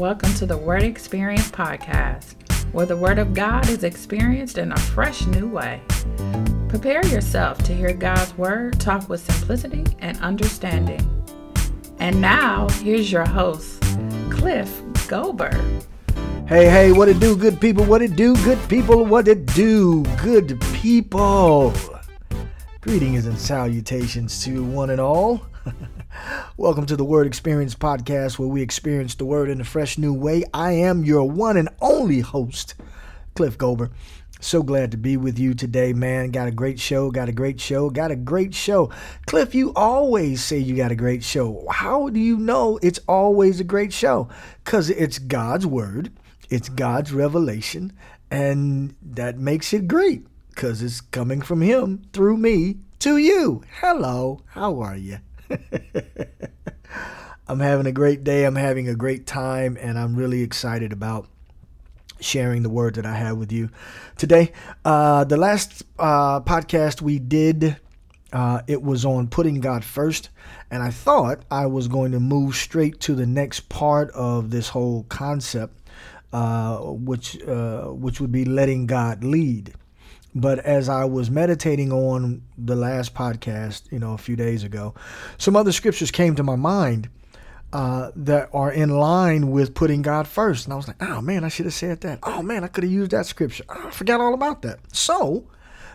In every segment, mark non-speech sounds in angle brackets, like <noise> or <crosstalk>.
Welcome to the Word Experience Podcast, where the Word of God is experienced in a fresh new way. Prepare yourself to hear God's Word talk with simplicity and understanding. And now, here's your host, Cliff Gober. Hey, hey, what it do, good people? What it do, good people? What it do, good people? Greetings and salutations to one and all. <laughs> Welcome to the Word Experience Podcast, where we experience the Word in a fresh new way. I am your one and only host, Cliff Gober. So glad to be with you today, man. Got a great show, got a great show, got a great show. Cliff, you always say you got a great show. How do you know it's always a great show? Because it's God's Word, it's God's revelation, and that makes it great because it's coming from Him through me to you. Hello, how are you? <laughs> I'm having a great day. I'm having a great time, and I'm really excited about sharing the word that I have with you today. Uh, the last uh, podcast we did, uh, it was on putting God first, and I thought I was going to move straight to the next part of this whole concept, uh, which uh, which would be letting God lead. But as I was meditating on the last podcast, you know, a few days ago, some other scriptures came to my mind uh, that are in line with putting God first. And I was like, oh man, I should have said that. Oh man, I could have used that scripture. Oh, I forgot all about that. So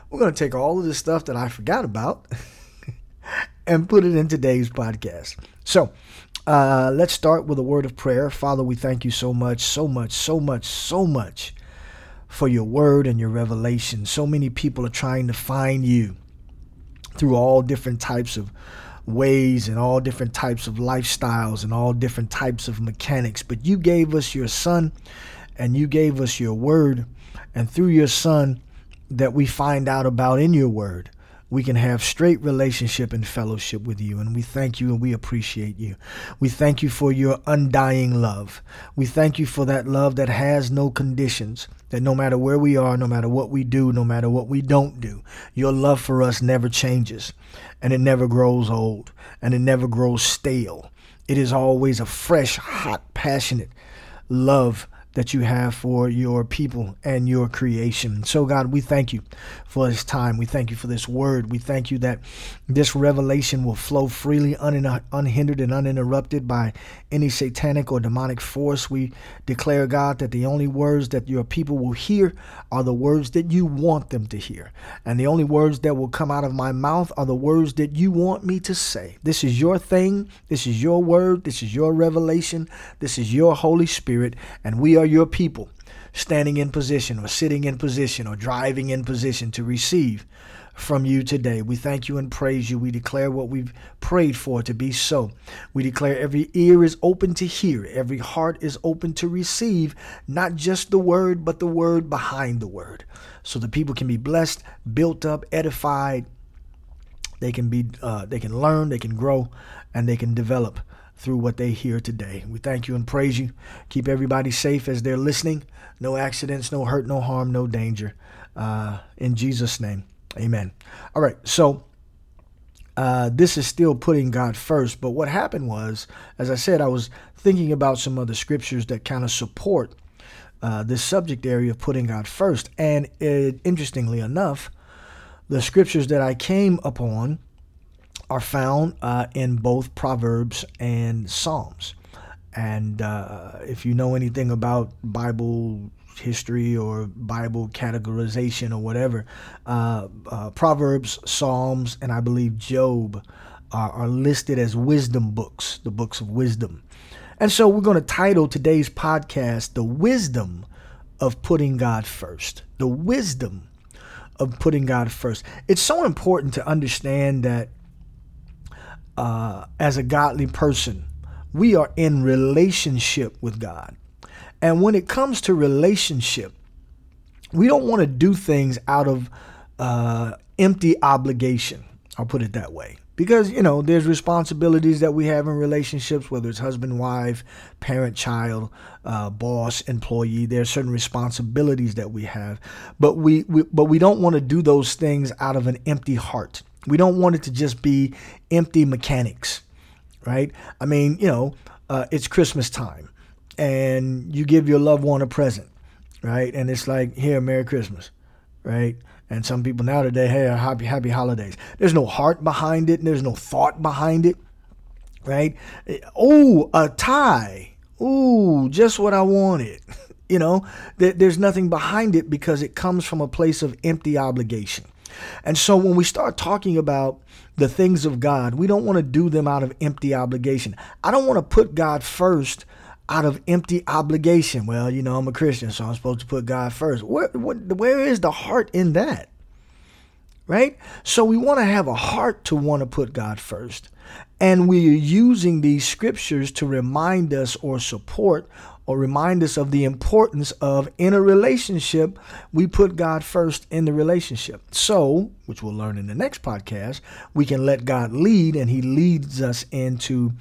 we're going to take all of this stuff that I forgot about <laughs> and put it in today's podcast. So uh, let's start with a word of prayer. Father, we thank you so much, so much, so much, so much for your word and your revelation. So many people are trying to find you through all different types of ways and all different types of lifestyles and all different types of mechanics. But you gave us your son and you gave us your word. And through your son, that we find out about in your word we can have straight relationship and fellowship with you. And we thank you and we appreciate you. We thank you for your undying love. We thank you for that love that has no conditions, that no matter where we are, no matter what we do, no matter what we don't do, your love for us never changes and it never grows old and it never grows stale. It is always a fresh, hot, passionate love that you have for your people and your creation. So, God, we thank you for this time. We thank you for this word. We thank you that this revelation will flow freely, unhindered, and uninterrupted by any satanic or demonic force. We declare, God, that the only words that your people will hear are the words that you want them to hear. And the only words that will come out of my mouth are the words that you want me to say. This is your thing. This is your word. This is your revelation. This is your Holy Spirit. And we are are your people standing in position or sitting in position or driving in position to receive from you today. We thank you and praise you. We declare what we've prayed for to be so. We declare every ear is open to hear, every heart is open to receive, not just the word, but the word behind the word. So the people can be blessed, built up, edified. They can be, uh, they can learn, they can grow, and they can develop through what they hear today. We thank you and praise you. Keep everybody safe as they're listening. No accidents, no hurt, no harm, no danger. Uh, in Jesus' name, amen. All right, so uh, this is still putting God first. But what happened was, as I said, I was thinking about some other scriptures that kind of support uh, this subject area of putting God first. And it, interestingly enough, the scriptures that I came upon are found uh, in both Proverbs and Psalms. And uh, if you know anything about Bible history or Bible categorization or whatever, uh, uh Proverbs, Psalms, and I believe Job are, are listed as wisdom books, the books of wisdom. And so we're going to title today's podcast, The Wisdom of Putting God First. The Wisdom of Putting God First. It's so important to understand that uh, as a godly person, we are in relationship with God. And when it comes to relationship, we don't want to do things out of uh, empty obligation. I'll put it that way. Because, you know, there's responsibilities that we have in relationships, whether it's husband, wife, parent, child, uh, boss, employee. There are certain responsibilities that we have. But we, we but we don't want to do those things out of an empty heart. We don't want it to just be empty mechanics, right? I mean, you know, uh, it's Christmas time and you give your loved one a present, right? And it's like, here, Merry Christmas, right? And some people now today, hey, happy, happy holidays. There's no heart behind it, there's no thought behind it, right? Oh, a tie. Ooh, just what I wanted. <laughs> You know, there's nothing behind it because it comes from a place of empty obligation. And so when we start talking about the things of God, we don't want to do them out of empty obligation. I don't want to put God first out of empty obligation. Well, you know, I'm a Christian, so I'm supposed to put God first. Where, where is the heart in that? Right? So we want to have a heart to want to put God first. And we are using these scriptures to remind us or support or remind us of the importance of in a relationship, we put God first in the relationship. So, which we'll learn in the next podcast, we can let God lead and He leads us into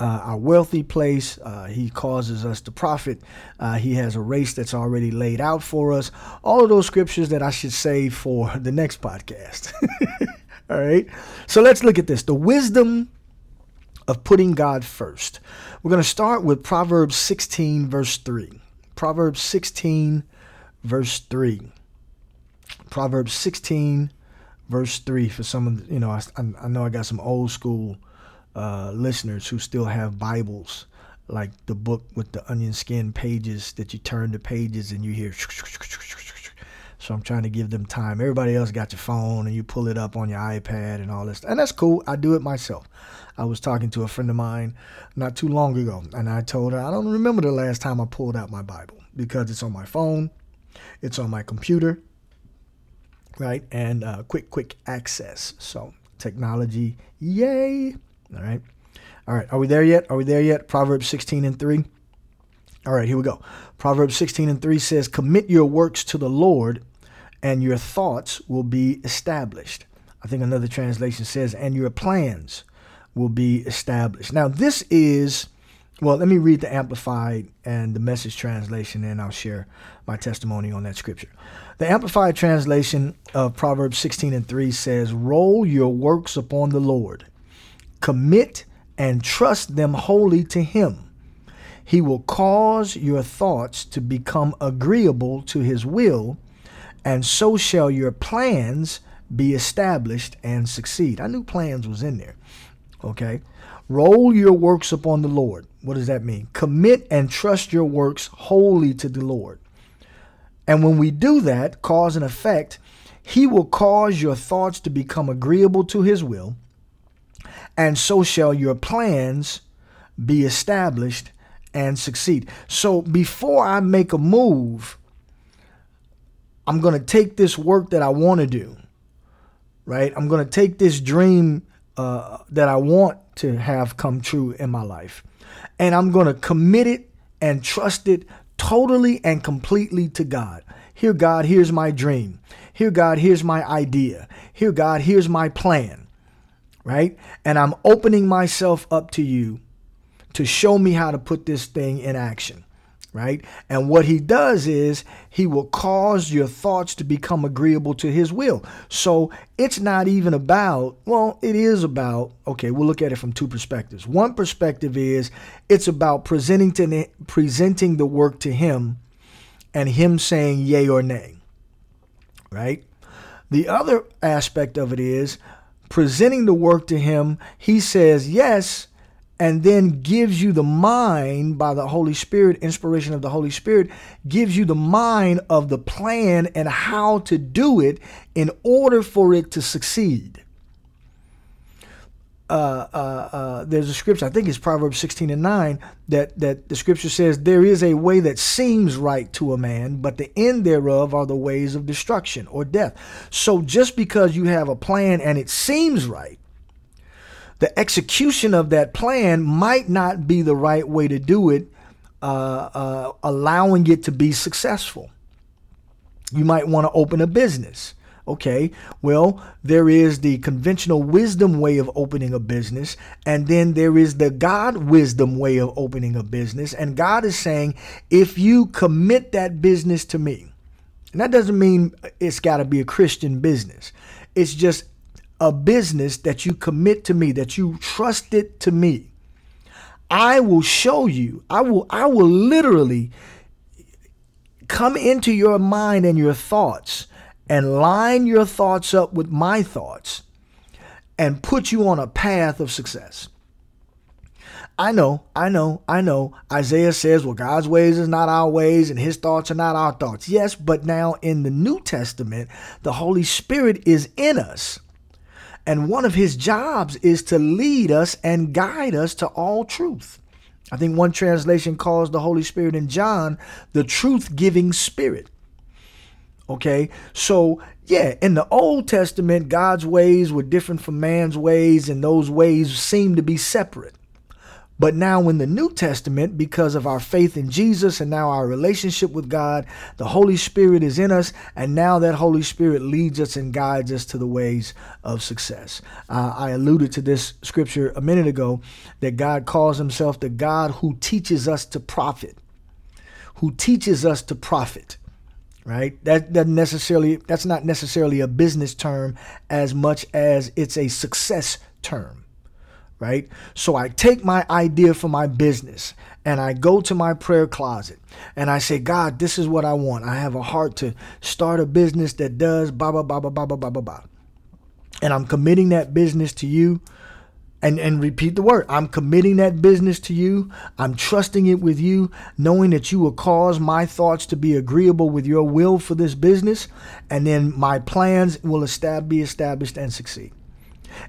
uh, our wealthy place. Uh, he causes us to profit. Uh, he has a race that's already laid out for us. All of those scriptures that I should say for the next podcast. <laughs> All right. So let's look at this the wisdom of putting God first. We're going to start with Proverbs 16, verse 3. Proverbs 16, verse 3. Proverbs 16, verse 3. For some of you know, I, I know I got some old school uh, listeners who still have Bibles, like the book with the onion skin pages that you turn the pages and you hear. So I'm trying to give them time. Everybody else got your phone and you pull it up on your iPad and all this. And that's cool. I do it myself. I was talking to a friend of mine not too long ago, and I told her I don't remember the last time I pulled out my Bible because it's on my phone, it's on my computer, right? And uh, quick, quick access. So technology, yay! All right. All right. Are we there yet? Are we there yet? Proverbs 16 and 3. All right, here we go. Proverbs 16 and 3 says, Commit your works to the Lord, and your thoughts will be established. I think another translation says, And your plans will be established. Now, this is, well, let me read the Amplified and the message translation, and I'll share my testimony on that scripture. The Amplified translation of Proverbs 16 and 3 says, Roll your works upon the Lord Commit and trust them wholly to Him. He will cause your thoughts to become agreeable to His will, and so shall your plans be established and succeed. I knew plans was in there. Okay. Roll your works upon the Lord. What does that mean? Commit and trust your works wholly to the Lord. And when we do that, cause and effect, He will cause your thoughts to become agreeable to His will and so shall your plans be established and succeed. So before I make a move, I'm going to take this work that I want to do, right? I'm going to take this dream uh, that I want to have come true in my life, and I'm going to commit it and trust it totally and completely to God. Here, God, here's my dream. Here, God, here's my idea. Here, God, here's my plan right? And I'm opening myself up to you to show me how to put this thing in action, right? And what he does is he will cause your thoughts to become agreeable to his will. So it's not even about, well, it is about, okay, we'll look at it from two perspectives. One perspective is it's about presenting to presenting the work to him and him saying yay or nay. Right? The other aspect of it is presenting the work to him, he says yes, and then gives you the mind by the Holy Spirit, inspiration of the Holy Spirit, gives you the mind of the plan and how to do it in order for it to succeed uh, uh, uh, there's a scripture, I think it's Proverbs 16 and 9, that, that the scripture says, There is a way that seems right to a man, but the end thereof are the ways of destruction or death. So just because you have a plan and it seems right, the execution of that plan might not be the right way to do it, uh, uh, allowing it to be successful. You might want to open a business Okay, well, there is the conventional wisdom way of opening a business, and then there is the God wisdom way of opening a business. And God is saying, if you commit that business to me, and that doesn't mean it's got to be a Christian business, it's just a business that you commit to me, that you trust it to me. I will show you. I will I will literally come into your mind and your thoughts and line your thoughts up with my thoughts and put you on a path of success. I know, I know, I know. Isaiah says, well, God's ways is not our ways and his thoughts are not our thoughts. Yes, but now in the New Testament, the Holy Spirit is in us. And one of his jobs is to lead us and guide us to all truth. I think one translation calls the Holy Spirit in John the truth giving spirit. Okay, so yeah, in the Old Testament, God's ways were different from man's ways, and those ways seem to be separate. But now in the New Testament, because of our faith in Jesus and now our relationship with God, the Holy Spirit is in us, and now that Holy Spirit leads us and guides us to the ways of success. Uh, I alluded to this scripture a minute ago that God calls himself the God who teaches us to profit, who teaches us to profit right that doesn't necessarily that's not necessarily a business term as much as it's a success term right? So I take my idea for my business and I go to my prayer closet and I say, God, this is what I want. I have a heart to start a business that does blah, blah, blah, blah, blah, blah, blah, blah. And I'm committing that business to you. And, and repeat the word. I'm committing that business to you. I'm trusting it with you, knowing that you will cause my thoughts to be agreeable with your will for this business. And then my plans will be established and succeed.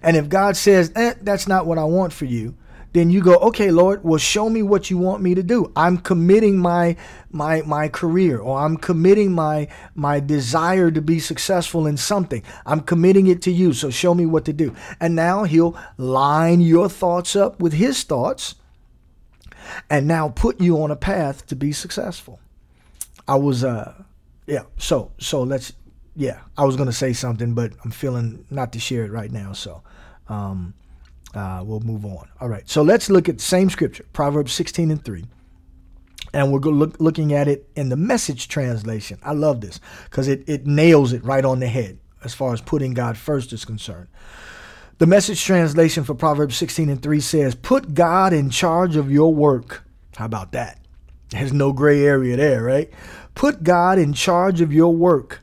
And if God says, eh, that's not what I want for you, then you go, okay, Lord, well, show me what you want me to do. I'm committing my my my career, or I'm committing my my desire to be successful in something. I'm committing it to you. So show me what to do. And now He'll line your thoughts up with His thoughts, and now put you on a path to be successful. I was, uh, yeah. So so let's yeah, I was gonna say something, but I'm feeling not to share it right now. So um, uh, we'll move on. All right. So let's look at the same scripture, Proverbs 16 and 3. And we're look, looking at it in the message translation. I love this because it, it nails it right on the head as far as putting God first is concerned. The message translation for Proverbs 16 and 3 says, Put God in charge of your work. How about that? There's no gray area there, right? Put God in charge of your work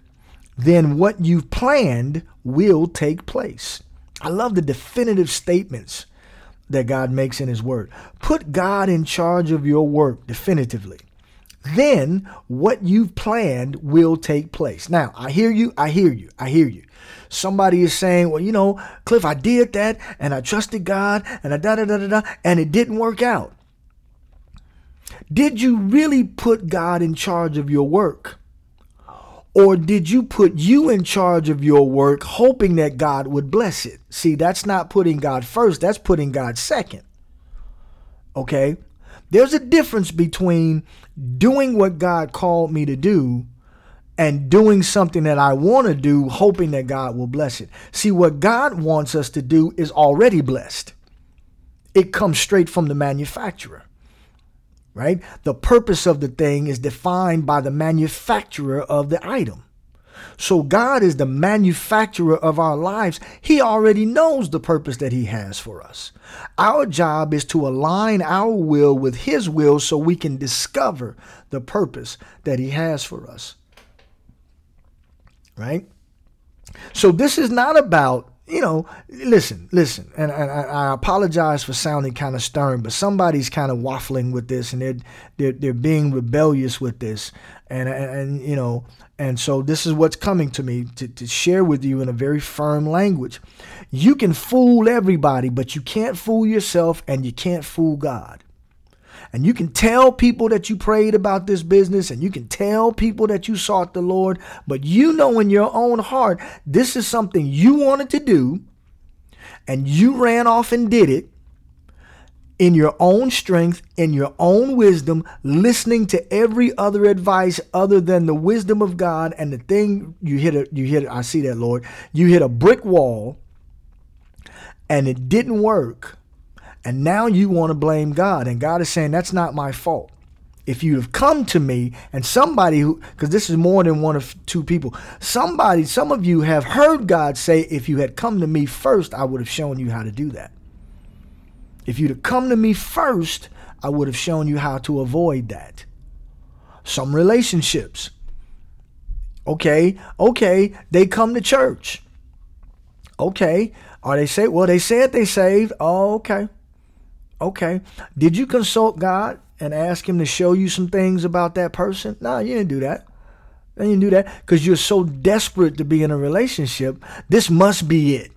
then what you've planned will take place. I love the definitive statements that God makes in His Word. Put God in charge of your work definitively. Then what you've planned will take place. Now, I hear you, I hear you, I hear you. Somebody is saying, well, you know, Cliff, I did that and I trusted God and I da da da da da, and it didn't work out. Did you really put God in charge of your work? Or did you put you in charge of your work hoping that God would bless it? See, that's not putting God first, that's putting God second. Okay? There's a difference between doing what God called me to do and doing something that I want to do, hoping that God will bless it. See, what God wants us to do is already blessed, it comes straight from the manufacturer right? The purpose of the thing is defined by the manufacturer of the item. So God is the manufacturer of our lives. He already knows the purpose that He has for us. Our job is to align our will with His will so we can discover the purpose that He has for us. Right? So this is not about you know, listen, listen, and, and I, I, apologize for sounding kind of stern, but somebody's kind of waffling with this, and they're they're, they're being rebellious with this, and, and, and you know, and so this is what's coming to me to, to share with you in a very firm language. You can fool everybody, but you can't fool yourself, and you can't fool God. And you can tell people that you prayed about this business and you can tell people that you sought the Lord, but you know in your own heart, this is something you wanted to do and you ran off and did it in your own strength, in your own wisdom, listening to every other advice other than the wisdom of God. And the thing you hit a, you hit, I see that, Lord, you hit a brick wall and it didn't work and now you want to blame God. And God is saying, that's not my fault. If you have come to me and somebody who, because this is more than one of two people, somebody, some of you have heard God say, if you had come to me first, I would have shown you how to do that. If you'd have come to me first, I would have shown you how to avoid that. Some relationships. Okay, okay, they come to church. Okay, are they saved? Well, they said they saved. Oh, okay. Okay. Did you consult God and ask Him to show you some things about that person? No, you didn't do that. You didn't do that because you're so desperate to be in a relationship. This must be it.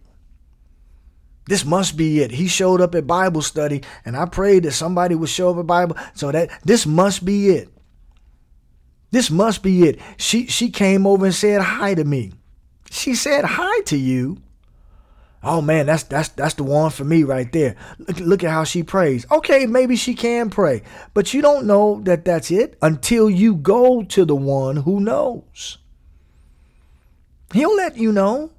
This must be it. He showed up at Bible study, and I prayed that somebody would show up at Bible. So that this must be it. This must be it. She she came over and said hi to me. She said hi to you. Oh man, that's that's that's the one for me right there. Look, look at how she prays. Okay, maybe she can pray, but you don't know that that's it until you go to the one who knows. He'll let you know.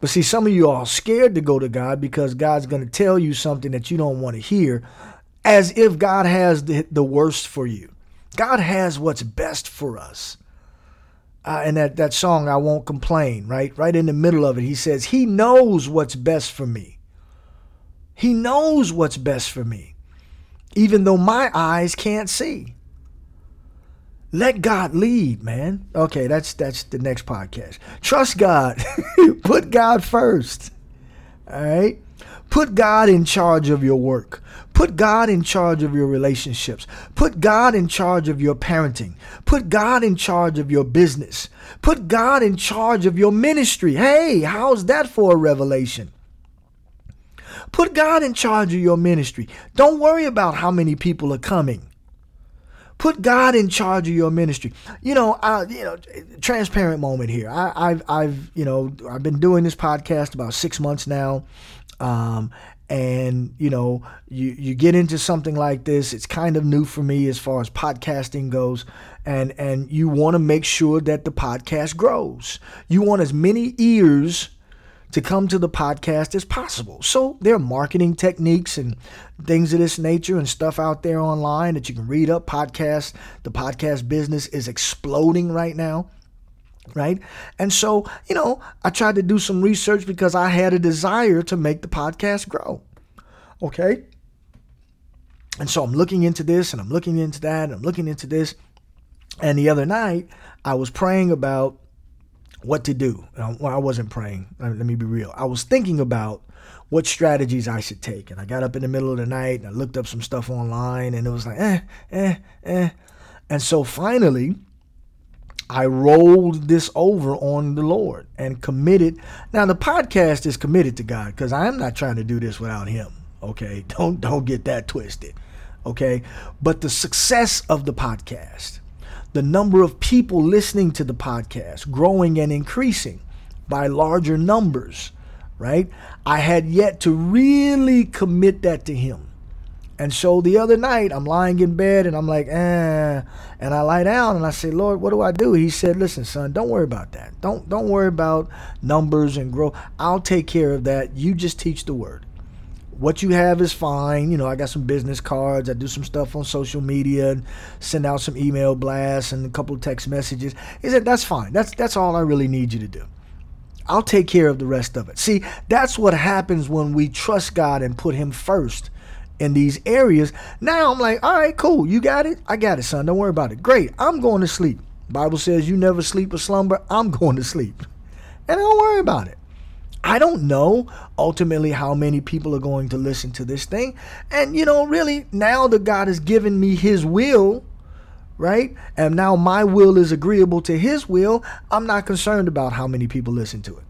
But see, some of you are scared to go to God because God's going to tell you something that you don't want to hear, as if God has the, the worst for you. God has what's best for us. Uh, and that, that song, I Won't Complain, right? Right in the middle of it, he says, He knows what's best for me. He knows what's best for me, even though my eyes can't see. Let God lead, man. Okay, that's that's the next podcast. Trust God. <laughs> Put God first. All right? Put God in charge of your work. Put God in charge of your relationships. Put God in charge of your parenting. Put God in charge of your business. Put God in charge of your ministry. Hey, how's that for a revelation? Put God in charge of your ministry. Don't worry about how many people are coming. Put God in charge of your ministry. You know, I, you know, transparent moment here. I, have I've, you know, I've been doing this podcast about six months now, um, and you know, you you get into something like this. It's kind of new for me as far as podcasting goes, and and you want to make sure that the podcast grows. You want as many ears to come to the podcast as possible. So there are marketing techniques and things of this nature and stuff out there online that you can read up. Podcasts, the podcast business is exploding right now. Right. And so, you know, I tried to do some research because I had a desire to make the podcast grow. Okay. And so I'm looking into this and I'm looking into that and I'm looking into this. And the other night, I was praying about what to do. Well, I wasn't praying. Let me be real. I was thinking about what strategies I should take. And I got up in the middle of the night and I looked up some stuff online and it was like, eh, eh, eh. And so finally, I rolled this over on the Lord and committed. Now the podcast is committed to God because I'm not trying to do this without Him. Okay, <laughs> don't don't get that twisted. Okay, but the success of the podcast the number of people listening to the podcast growing and increasing by larger numbers, right? I had yet to really commit that to him. And so the other night, I'm lying in bed and I'm like, eh. And I lie down and I say, Lord, what do I do? He said, Listen, son, don't worry about that. Don't don't worry about numbers and growth. I'll take care of that. You just teach the word what you have is fine. You know, I got some business cards. I do some stuff on social media and send out some email blasts and a couple of text messages. He said, that's fine. That's that's all I really need you to do. I'll take care of the rest of it. See, that's what happens when we trust God and put him first in these areas. Now I'm like, all right, cool. You got it? I got it, son. Don't worry about it. Great. I'm going to sleep. Bible says you never sleep or slumber. I'm <laughs> going to sleep. And don't worry about it. I don't know ultimately how many people are going to listen to this thing. And, you know, really, now that God has given me His will, right? And now my will is agreeable to His will, I'm not concerned about how many people listen to it.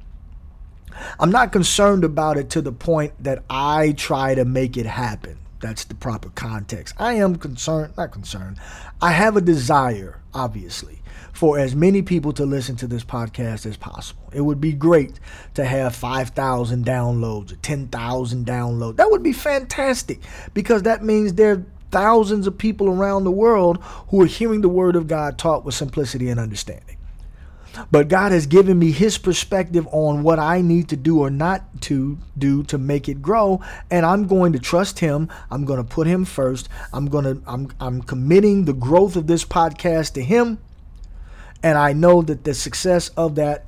I'm not concerned about it to the point that I try to make it happen. That's the proper context. I am concerned, not concerned. I have a desire, obviously, for as many people to listen to this podcast as possible. It would be great to have 5,000 downloads or 10,000 downloads. That would be fantastic because that means there are thousands of people around the world who are hearing the word of God taught with simplicity and understanding. But God has given me his perspective on what I need to do or not to do to make it grow, and I'm going to trust him. I'm going to put him first. I'm going to I'm I'm committing the growth of this podcast to him and I know that the success of that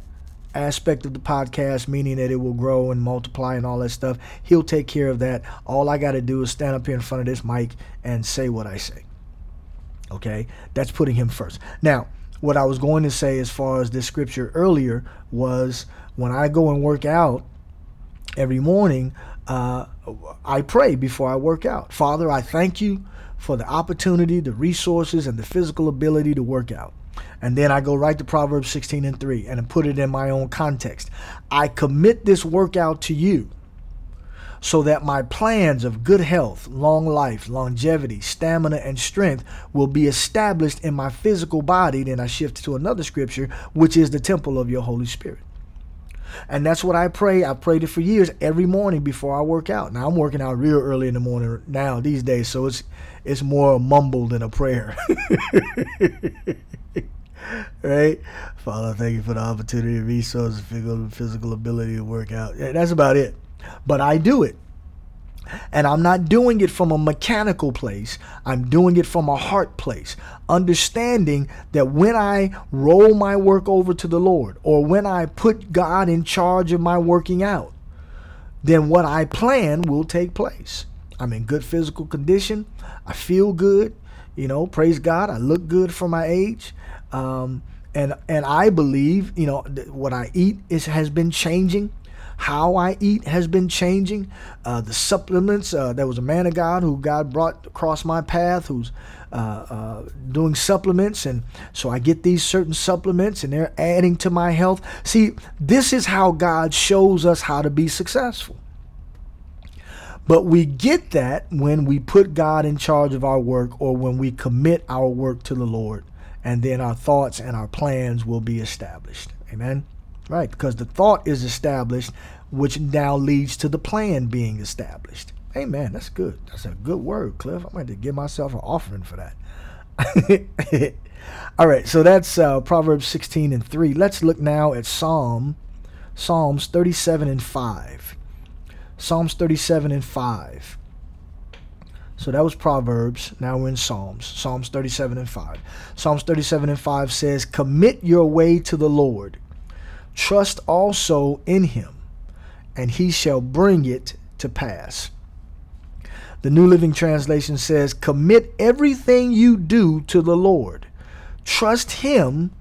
aspect of the podcast, meaning that it will grow and multiply and all that stuff. He'll take care of that. All I got to do is stand up here in front of this mic and say what I say. Okay? That's putting him first. Now, what I was going to say as far as this scripture earlier was when I go and work out every morning, uh, I pray before I work out. Father, I thank you for the opportunity, the resources, and the physical ability to work out. And then I go right to Proverbs 16 and 3 and put it in my own context. I commit this workout to you so that my plans of good health, long life, longevity, stamina, and strength will be established in my physical body. Then I shift to another scripture, which is the temple of your Holy Spirit. And that's what I pray. I prayed it for years every morning before I work out. Now I'm working out real early in the morning now these days, so it's it's more a mumble than a prayer. <laughs> right? Father, thank you for the opportunity, resources, physical, physical ability to work out. Yeah, that's about it. But I do it. And I'm not doing it from a mechanical place. I'm doing it from a heart place. Understanding that when I roll my work over to the Lord or when I put God in charge of my working out, then what I plan will take place. I'm in good physical condition. I feel good. You know, praise God. I look good for my age. Um, and and I believe, you know, what I eat is has been changing how I eat has been changing. Uh, the supplements, uh, there was a man of God who God brought across my path who's uh, uh, doing supplements. And so I get these certain supplements and they're adding to my health. See, this is how God shows us how to be successful. But we get that when we put God in charge of our work or when we commit our work to the Lord. And then our thoughts and our plans will be established. Amen. Right, because the thought is established, which now leads to the plan being established. Man, that's good. That's a good word, Cliff. I'm going to give myself an offering for that. <laughs> All right, so that's uh, Proverbs 16 and 3. Let's look now at Psalm, Psalms 37 and 5. Psalms 37 and 5. So that was Proverbs. Now we're in Psalms. Psalms 37 and 5. Psalms 37 and 5 says, Commit your way to the Lord. Trust also in him, and he shall bring it to pass. The New Living Translation says, Commit everything you do to the Lord. Trust him,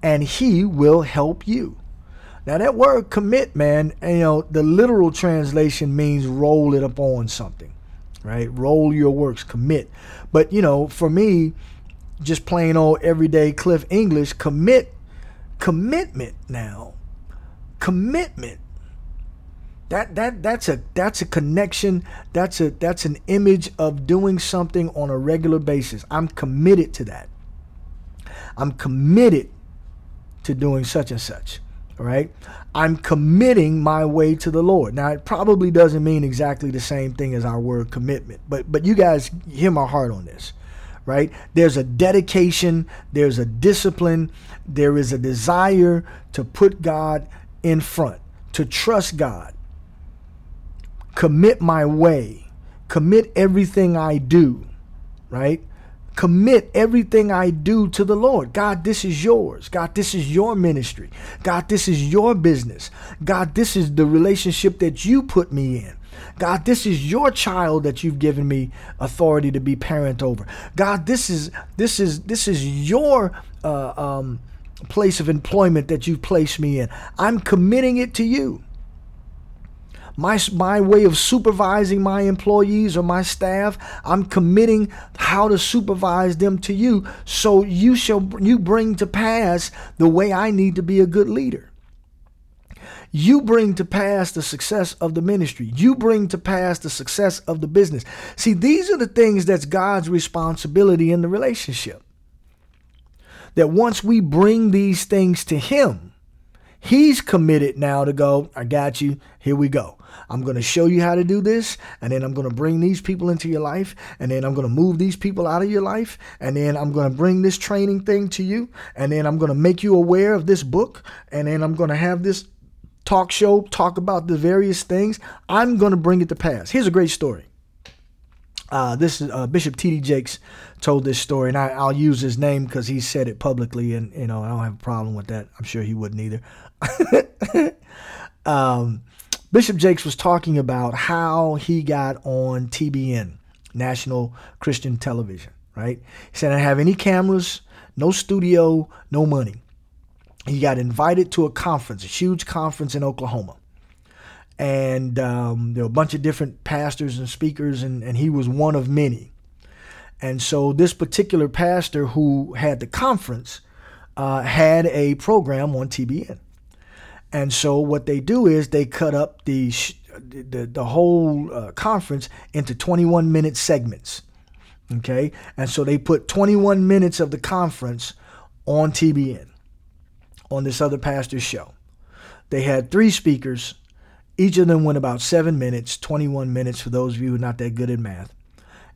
and he will help you. Now, that word commit, man, you know, the literal translation means roll it up on something, right? Roll your works, commit. But, you know, for me, just plain old everyday Cliff English, commit, commitment now commitment. That that that's a that's a connection. That's a that's an image of doing something on a regular basis. I'm committed to that. I'm committed to doing such and such all right? I'm committing my way to the lord. Now it probably doesn't mean exactly the same thing as our word commitment but but you guys hear my heart on this right? There's a dedication there's a discipline there is a desire to put god in front, to trust God, commit my way, commit everything I do, right? Commit everything I do to the Lord. God, this is yours. God, this is your ministry. God, this is your business. God, this is the relationship that you put me in. God, this is your child that you've given me authority to be parent over. God, this is this is this is your uh, um, place of employment that you've placed me in. I'm committing it to you. My, my way of supervising my employees or my staff, I'm committing how to supervise them to you so you shall you bring to pass the way I need to be a good leader. You bring to pass the success of the ministry. You bring to pass the success of the business. See, these are the things that's God's responsibility in the relationship that once we bring these things to Him, He's committed now to go, I got you, here we go. I'm going to show you how to do this, and then I'm going to bring these people into your life, and then I'm going to move these people out of your life, and then I'm going to bring this training thing to you, and then I'm going to make you aware of this book, and then I'm going to have this talk show talk about the various things. I'm going to bring it to pass. Here's a great story. Uh, this is uh, Bishop T.D. Jakes told this story, and I, will use his name because he said it publicly, and you know I don't have a problem with that. I'm sure he wouldn't either. <laughs> um, Bishop Jakes was talking about how he got on TBN, National Christian Television, right? He said, I didn't have any cameras, no studio, no money. He got invited to a conference, a huge conference in Oklahoma. And um, there were a bunch of different pastors and speakers, and, and he was one of many. And so this particular pastor who had the conference uh, had a program on TBN. And so what they do is they cut up the the, the whole uh, conference into 21 minute segments. Okay? And so they put 21 minutes of the conference on TBN on this other pastor's show. They had three speakers. Each of them went about seven minutes, 21 minutes for those of you who are not that good at math.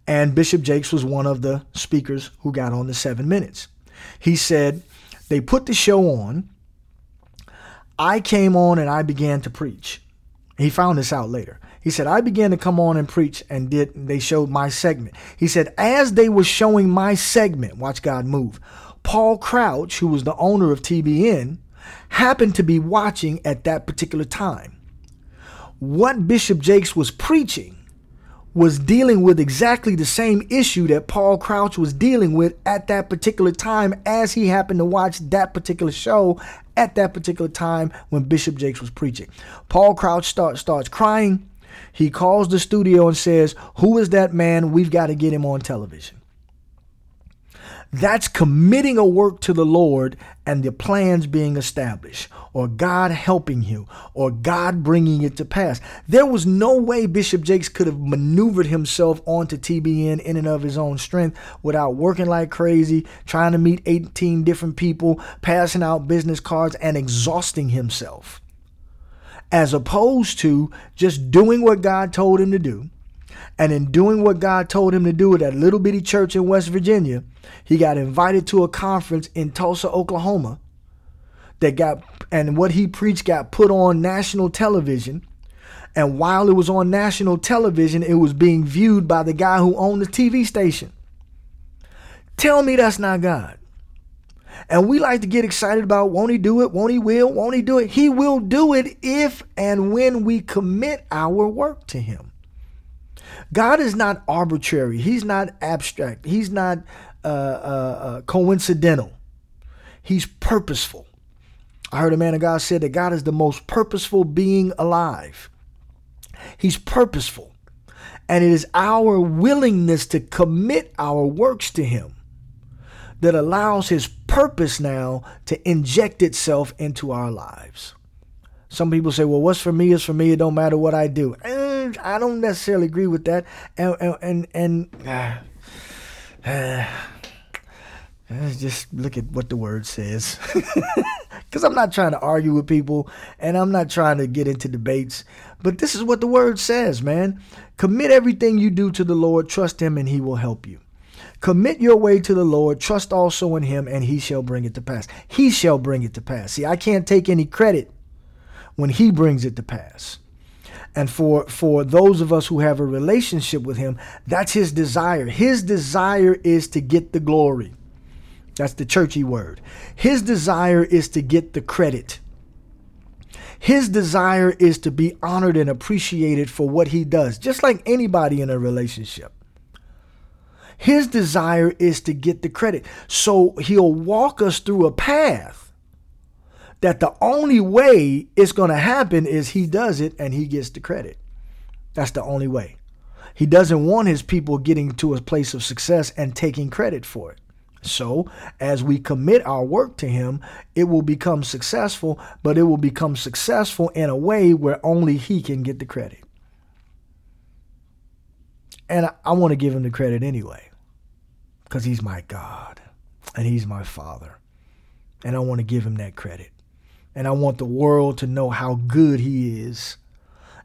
And Bishop Jakes was one of the speakers who got on the seven minutes. He said they put the show on I came on and I began to preach. He found this out later. He said, I began to come on and preach and did they showed my segment. He said, as they were showing my segment, watch God move, Paul Crouch, who was the owner of TBN, happened to be watching at that particular time. What Bishop Jakes was preaching was dealing with exactly the same issue that Paul Crouch was dealing with at that particular time as he happened to watch that particular show at that particular time when Bishop Jakes was preaching. Paul Crouch start, starts crying. He calls the studio and says, Who is that man? We've got to get him on television. That's committing a work to the Lord and the plans being established, or God helping you, or God bringing it to pass. There was no way Bishop Jakes could have maneuvered himself onto TBN in and of his own strength without working like crazy, trying to meet 18 different people, passing out business cards, and exhausting himself. As opposed to just doing what God told him to do and in doing what God told him to do at that little bitty church in West Virginia, he got invited to a conference in Tulsa, Oklahoma. That got and what he preached got put on national television. And while it was on national television, it was being viewed by the guy who owned the TV station. Tell me that's not God. And we like to get excited about won't he do it? Won't he will? Won't he do it? He will do it if and when we commit our work to him. God is not arbitrary. He's not abstract. He's not uh, uh, uh, coincidental. He's purposeful. I heard a man of God said that God is the most purposeful being alive. He's purposeful. And it is our willingness to commit our works to Him that allows His purpose now to inject itself into our lives. Some people say, well, what's for me is for me. It don't matter what I do. And I don't necessarily agree with that. And, and, and, uh, <sighs> uh, <sighs> just look at what the word says. <laughs> Because I'm not trying to argue with people and I'm not trying to get into debates. But this is what the word says, man. Commit everything you do to the Lord, trust Him, and He will help you. Commit your way to the Lord, trust also in Him, and He shall bring it to pass. He shall bring it to pass. See, I can't take any credit when he brings it to pass. And for for those of us who have a relationship with him, that's his desire. His desire is to get the glory. That's the churchy word. His desire is to get the credit. His desire is to be honored and appreciated for what he does, just like anybody in a relationship. His desire is to get the credit. So he'll walk us through a path that the only way it's going to happen is he does it and he gets the credit. That's the only way. He doesn't want his people getting to a place of success and taking credit for it. So, as we commit our work to him, it will become successful, but it will become successful in a way where only he can get the credit. And I, I want to give him the credit anyway, because he's my God and he's my Father. And I want to give him that credit. And I want the world to know how good he is.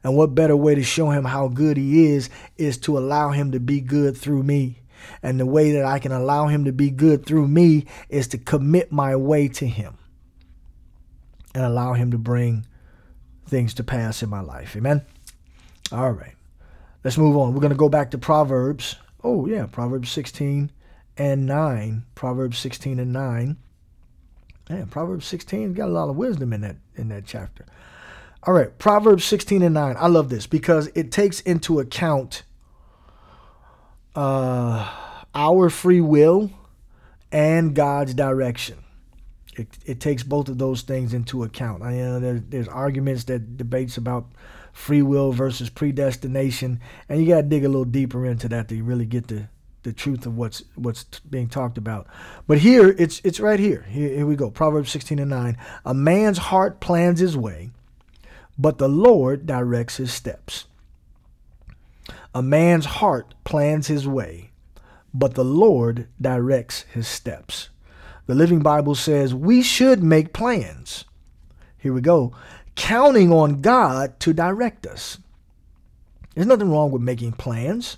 And what better way to show him how good he is is to allow him to be good through me. And the way that I can allow him to be good through me is to commit my way to him and allow him to bring things to pass in my life. Amen. All right. Let's move on. We're going to go back to Proverbs. Oh, yeah, Proverbs 16 and 9. Proverbs 16 and 9. Man, Proverbs 16 got a lot of wisdom in that in that chapter. All right, Proverbs 16 and 9. I love this because it takes into account uh, our free will and God's direction. It, it takes both of those things into account. I you know there's, there's arguments that debates about free will versus predestination, and you got to dig a little deeper into that to really get the the truth of what's what's being talked about. But here it's it's right here. Here, here we go. Proverbs 16 and 9. A man's heart plans his way, but the Lord directs his steps. A man's heart plans his way, but the Lord directs his steps. The Living Bible says we should make plans. Here we go. Counting on God to direct us. There's nothing wrong with making plans.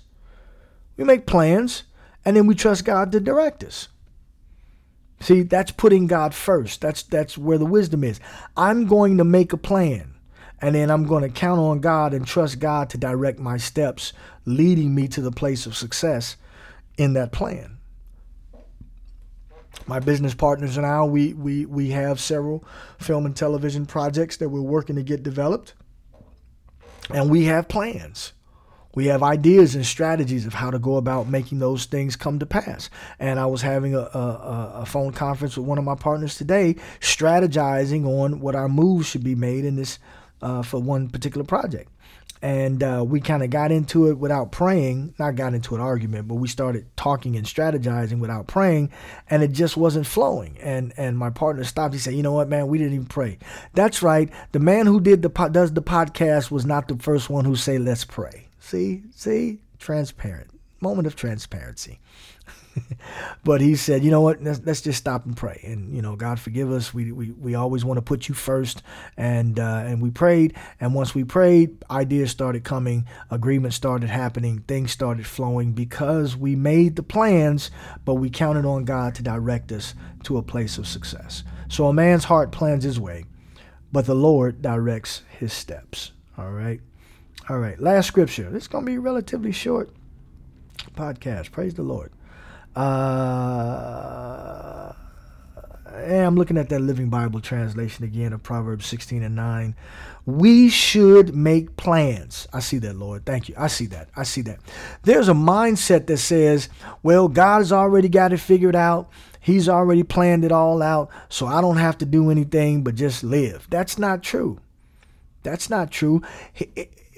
We make plans and then we trust God to direct us. See, that's putting God first. That's that's where the wisdom is. I'm going to make a plan and then I'm going to count on God and trust God to direct my steps, leading me to the place of success in that plan my business partners and I, we, we, we have several film and television projects that we're working to get developed. And we have plans. We have ideas and strategies of how to go about making those things come to pass. And I was having a, a, a phone conference with one of my partners today, strategizing on what our moves should be made in this uh, for one particular project. And uh, we kind of got into it without praying not got into an argument but we started talking and strategizing without praying and it just wasn't flowing. And and my partner stopped. He said you know what man? We didn't even pray. That's right. The man who did the does the podcast was not the first one who say let's pray see see transparent moment of transparency <laughs> but he said, you know what? Let's, let's, just stop and pray. And you know, God forgive us. We we, we always want to put you first. And uh, and we prayed. And once we prayed, ideas started coming, agreements started happening, things started flowing because we made the plans, but we counted on God to direct us to a place of success. So a man's heart plans his way, but the Lord directs his steps. All right. All right. Last scripture. It's going to be a relatively short podcast. Praise the Lord. Uh, I'm looking at that Living Bible translation again of Proverbs 16 and 9. We should make plans. I see that, Lord. Thank you. I see that. I see that. There's a mindset that says, well, God has already got it figured out. He's already planned it all out, so I don't have to do anything but just live. That's not true. That's not true.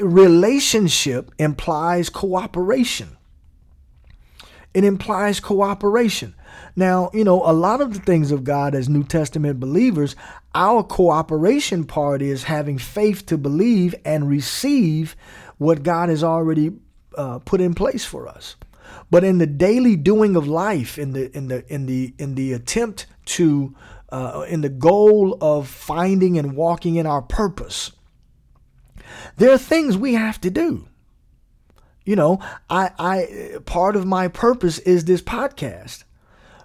Relationship implies cooperation it implies cooperation. Now, you know, a lot of the things of God as New Testament believers, our cooperation part is having faith to believe and receive what God has already uh, put in place for us. But in the daily doing of life, in the in the in the in the attempt to uh, in the goal of finding and walking in our purpose, there are things we have to do. You know, I, I part of my purpose is this podcast.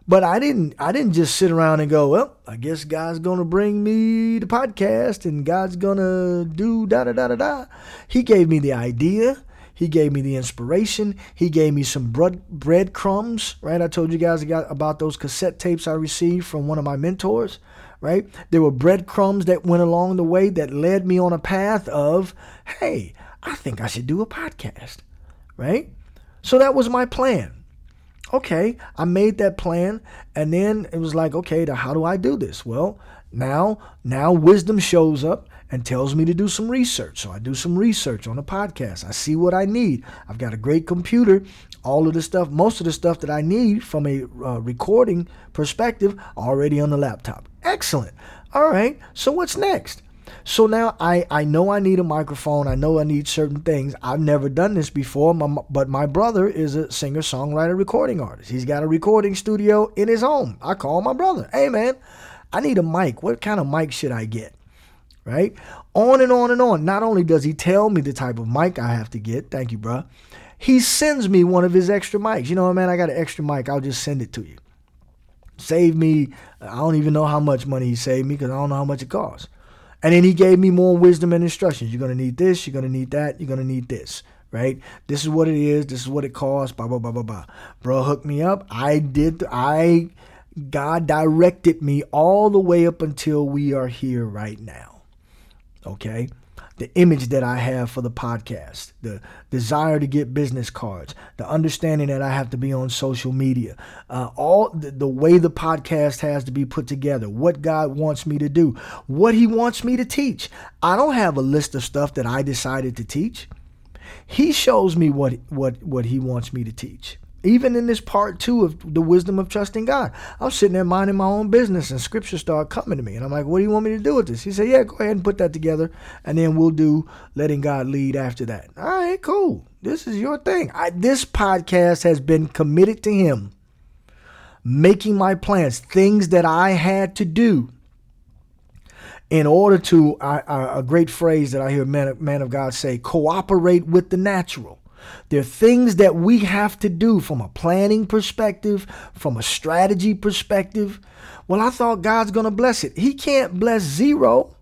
But I didn't I didn't just sit around and go, well, I guess God's gonna bring me the podcast and God's gonna do da da da da da. He gave me the idea. He gave me the inspiration. He gave me some bread breadcrumbs, right? I told you guys about those cassette tapes I received from one of my mentors, right? There were breadcrumbs that went along the way that led me on a path of, hey, I think I should do a podcast right? So that was my plan. Okay, I made that plan and then it was like, okay, now how do I do this? Well, now now wisdom shows up and tells me to do some research. So I do some research on the podcast. I see what I need. I've got a great computer. All of the stuff, most of the stuff that I need from a uh, recording perspective already on the laptop. Excellent. All right. So what's next? So now I, I know I need a microphone. I know I need certain things. I've never done this before, my, but my brother is a singer, songwriter, recording artist. He's got a recording studio in his home. I call my brother, hey man, I need a mic. What kind of mic should I get? Right? On and on and on. Not only does he tell me the type of mic I have to get, thank you, bro. He sends me one of his extra mics. You know what, man? I got an extra mic. I'll just send it to you. Save me. I don't even know how much money he saved me because I don't know how much it costs. And then he gave me more wisdom and instructions. You're going to need this, you're going to need that, you're going to need this, right? This is what it is. This is what it costs. Blah blah blah blah blah. Bro, hooked me up. I did. I God directed me all the way up until we are here right now. Okay the image that I have for the podcast, the desire to get business cards, the understanding that I have to be on social media, uh, all the, the way the podcast has to be put together, what God wants me to do, what He wants me to teach. I don't have a list of stuff that I decided to teach. He shows me what what what He wants me to teach. Even in this part two of the wisdom of trusting God, I'm sitting there minding my own business, and scripture start coming to me, and I'm like, "What do you want me to do with this?" He said, "Yeah, go ahead and put that together, and then we'll do letting God lead after that." All right, cool. This is your thing. I, this podcast has been committed to Him, making my plans, things that I had to do in order to a great phrase that I hear man, man of God say, cooperate with the natural. There are things that we have to do from a planning perspective, from a strategy perspective. Well, I thought God's going to bless it. He can't bless zero.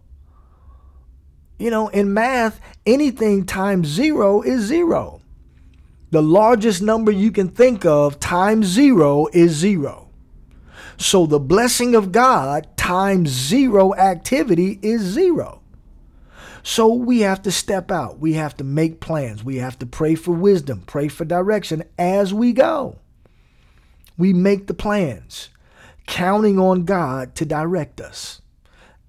You know, in math, anything times zero is zero. The largest number you can think of times zero is zero. So the blessing of God times zero activity is zero. So we have to step out. We have to make plans. We have to pray for wisdom, pray for direction as we go. We make the plans, counting on God to direct us.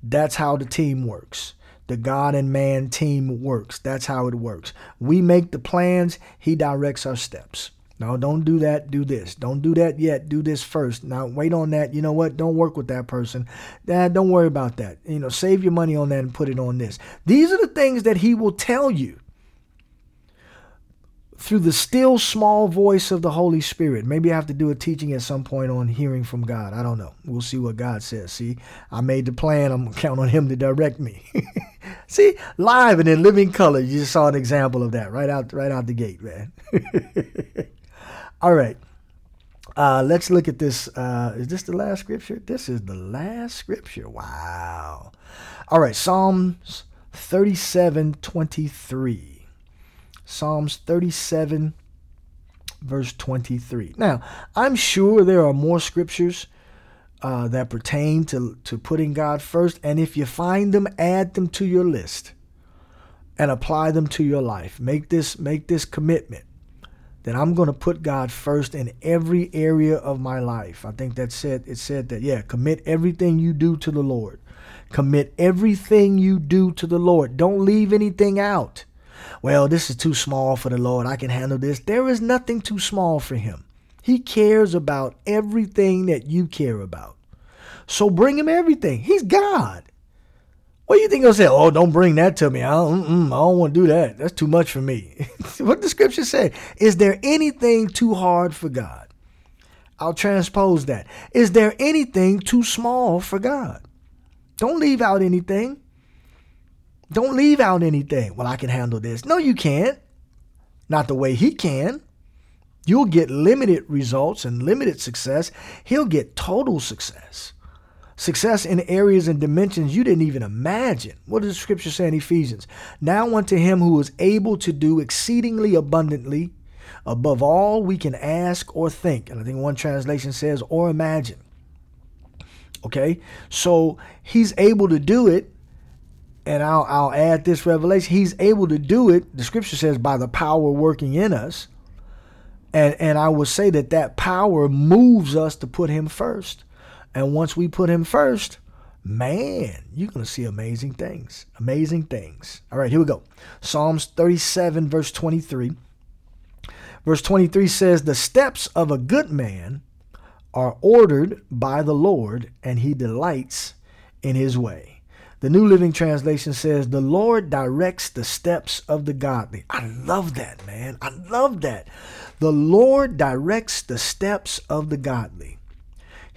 That's how the team works. The God and man team works. That's how it works. We make the plans, He directs our steps. No, don't do that. Do this. Don't do that yet. Do this first. Now, wait on that. You know what? Don't work with that person. Dad, don't worry about that. You know, save your money on that and put it on this. These are the things that he will tell you through the still small voice of the Holy Spirit. Maybe I have to do a teaching at some point on hearing from God. I don't know. We'll see what God says. See, I made the plan. I'm going to count on Him to direct me. <laughs> see, live and in living color. You just saw an example of that right out, right out the gate, man. <laughs> All right. Uh, let's look at this. Uh, is this the last scripture? This is the last scripture. Wow. All right. Psalms 37 23. Psalms 37, verse 23. Now, I'm sure there are more scriptures uh, that pertain to, to putting God first. And if you find them, add them to your list and apply them to your life. Make this, make this commitment that I'm going to put God first in every area of my life. I think that said it said that yeah, commit everything you do to the Lord. Commit everything you do to the Lord. Don't leave anything out. Well, this is too small for the Lord. I can handle this. There is nothing too small for him. He cares about everything that you care about. So bring him everything. He's God. What do you think he'll say? Oh, don't bring that to me. I don't, I don't want to do that. That's too much for me. <laughs> what the scripture say? Is there anything too hard for God? I'll transpose that. Is there anything too small for God? Don't leave out anything. Don't leave out anything. Well, I can handle this. No, you can't. Not the way he can. You'll get limited results and limited success. He'll get total success. Success in areas and dimensions you didn't even imagine. What does the scripture say in Ephesians? Now unto him who is able to do exceedingly abundantly above all we can ask or think. And I think one translation says, or imagine. Okay? So he's able to do it. And I'll, I'll add this revelation. He's able to do it. The scripture says, by the power working in us. And, and I would say that that power moves us to put him first. And once we put him first, man, you're going to see amazing things. Amazing things. All right, here we go. Psalms 37, verse 23. Verse 23 says, The steps of a good man are ordered by the Lord, and he delights in his way. The New Living Translation says, The Lord directs the steps of the godly. I love that, man. I love that. The Lord directs the steps of the godly.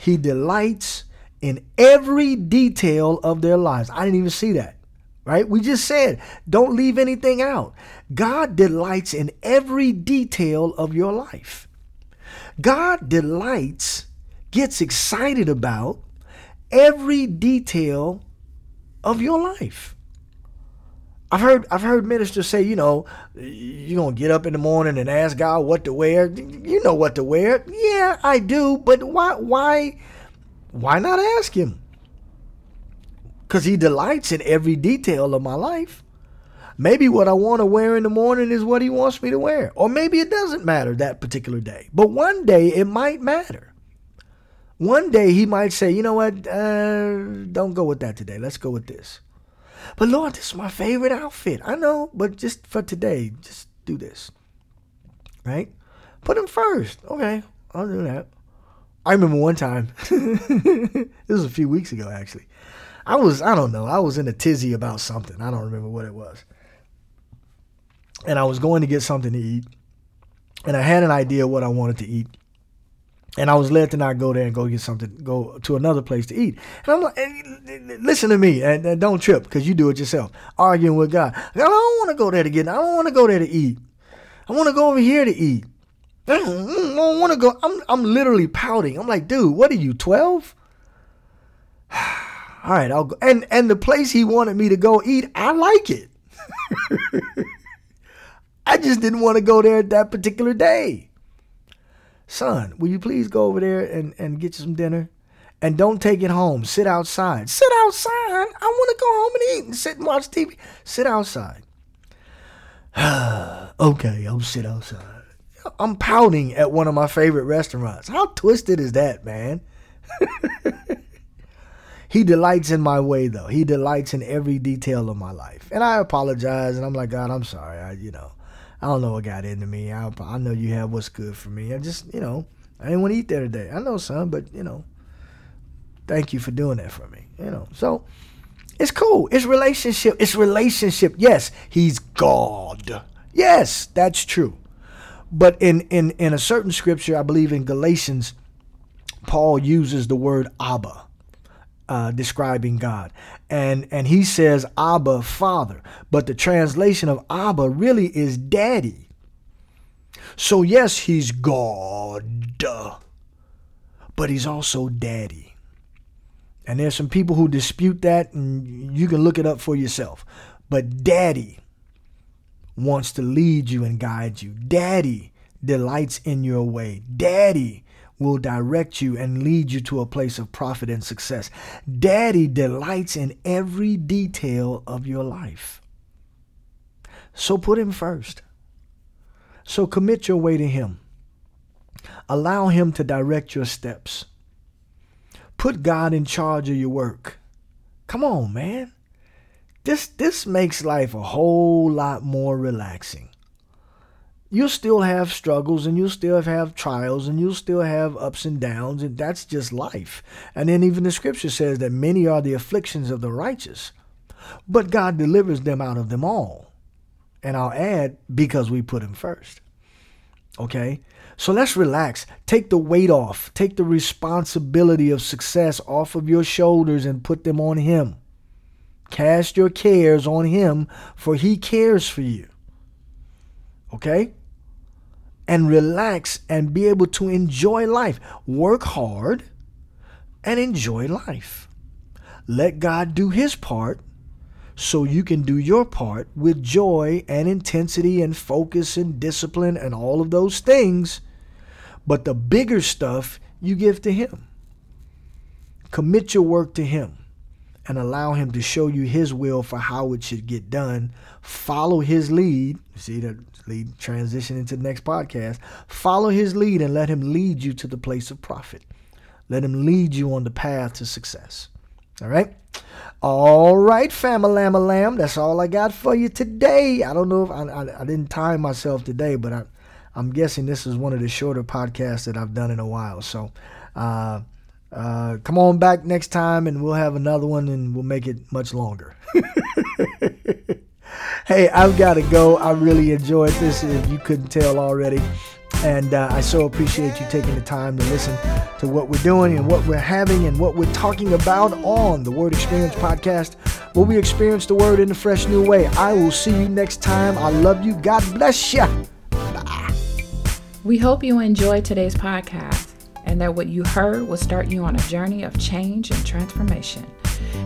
He delights in every detail of their lives. I didn't even see that. Right? We just said, don't leave anything out. God delights in every detail of your life. God delights, gets excited about every detail of your life. I've heard I've heard ministers say, you know, you're gonna get up in the morning and ask God what to wear. You know what to wear. Yeah, I do, but why why why not ask him? Because he delights in every detail of my life. Maybe what I want to wear in the morning is what he wants me to wear. Or maybe it doesn't matter that particular day. But one day it might matter. One day he might say, you know what, uh, don't go with that today. Let's go with this. But Lord, this is my favorite outfit. I know, but just for today, just do this. Right? Put him first. Okay, I'll do that. I remember one time, <laughs> this was a few weeks ago actually. I was, I don't know, I was in a tizzy about something. I don't remember what it was. And I was going to get something to eat. And I had an idea what I wanted to eat and I was led to not go there and go get something, go to another place to eat. And I'm like, listen to me and, and don't trip because you do it yourself. Arguing with God. I don't want to go there to get. I don't want to go there to eat. I want to go over here to eat. I don't want to go. I'm I'm literally pouting. I'm like, dude, what are you, 12? <sighs> All right, I'll go. And and the place he wanted me to go eat, I like it. <laughs> I just didn't want to go there that particular day son, will you please go over there and, and get you some dinner? And don't take it home. Sit outside. Sit outside. I want to go home and eat and sit and watch TV. Sit outside. <sighs> okay, I'll sit outside. I'm pouting at one of my favorite restaurants. How twisted is that, man? <laughs> he delights in my way, though. He delights in every detail of my life. And I apologize, and I'm like, God, I'm sorry. I, you know, I don't know what got into me. I, I know you have what's good for me. I just, you know, I didn't want to eat there today. I know, son, but, you know, thank you for doing that for me. You know, so it's cool. It's relationship. It's relationship. Yes, he's God. Yes, that's true. But in, in, in a certain scripture, I believe in Galatians, Paul uses the word Abba uh, describing God. And, and he says Abba, Father. But the translation of Abba really is Daddy. So, yes, he's God, but he's also Daddy. And there's some people who dispute that, and you can look it up for yourself. But Daddy wants to lead you and guide you. Daddy delights in your way. Daddy will direct you and lead you to a place of profit and success. Daddy delights in every detail of your life. So put him first. So commit your way to him. Allow him to direct your steps. Put God in charge of your work. Come on, man. This this makes life a whole lot more relaxing you'll still have struggles and you'll still have trials and you'll still have ups and downs and that's just life. And then even the scripture says that many are the afflictions of the righteous but god delivers them out of them all. And i'll add because we put him first. Okay? So let's relax. Take the weight off. Take the responsibility of success off of your shoulders and put them on him. Cast your cares on him for he cares for you. Okay and relax and be able to enjoy life. Work hard and enjoy life. Let God do his part so you can do your part with joy and intensity and focus and discipline and all of those things. But the bigger stuff you give to him. Commit your work to him and allow him to show you his will for how it should get done. Follow his lead. See that lead transition into the next podcast. Follow his lead and let him lead you to the place of profit. Let him lead you on the path to success. All right? All right, family lamb. That's all I got for you today. I don't know if I, I, I didn't time myself today, but I, I'm guessing this is one of the shorter podcasts that I've done in a while. So, uh, uh, come on back next time and we'll have another one and we'll make it much longer. <laughs> hey, I've got to go. I really enjoyed this, if you couldn't tell already. And uh, I so appreciate you taking the time to listen to what we're doing and what we're having and what we're talking about on the Word Experience podcast, where we experience the Word in a fresh new way. I will see you next time. I love you. God bless you. Bye. We hope you enjoyed today's podcast and that what you heard will start you on a journey of change and transformation.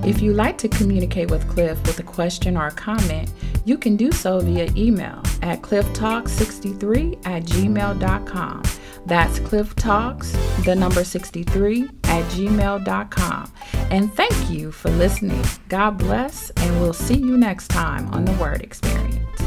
If you'd like to communicate with Cliff with a question or a comment, you can do so via email at clifftalk63 at gmail.com. That's clifftalks, the number 63 at gmail.com. And thank you for listening. God bless, and we'll see you next time on the Word Experience.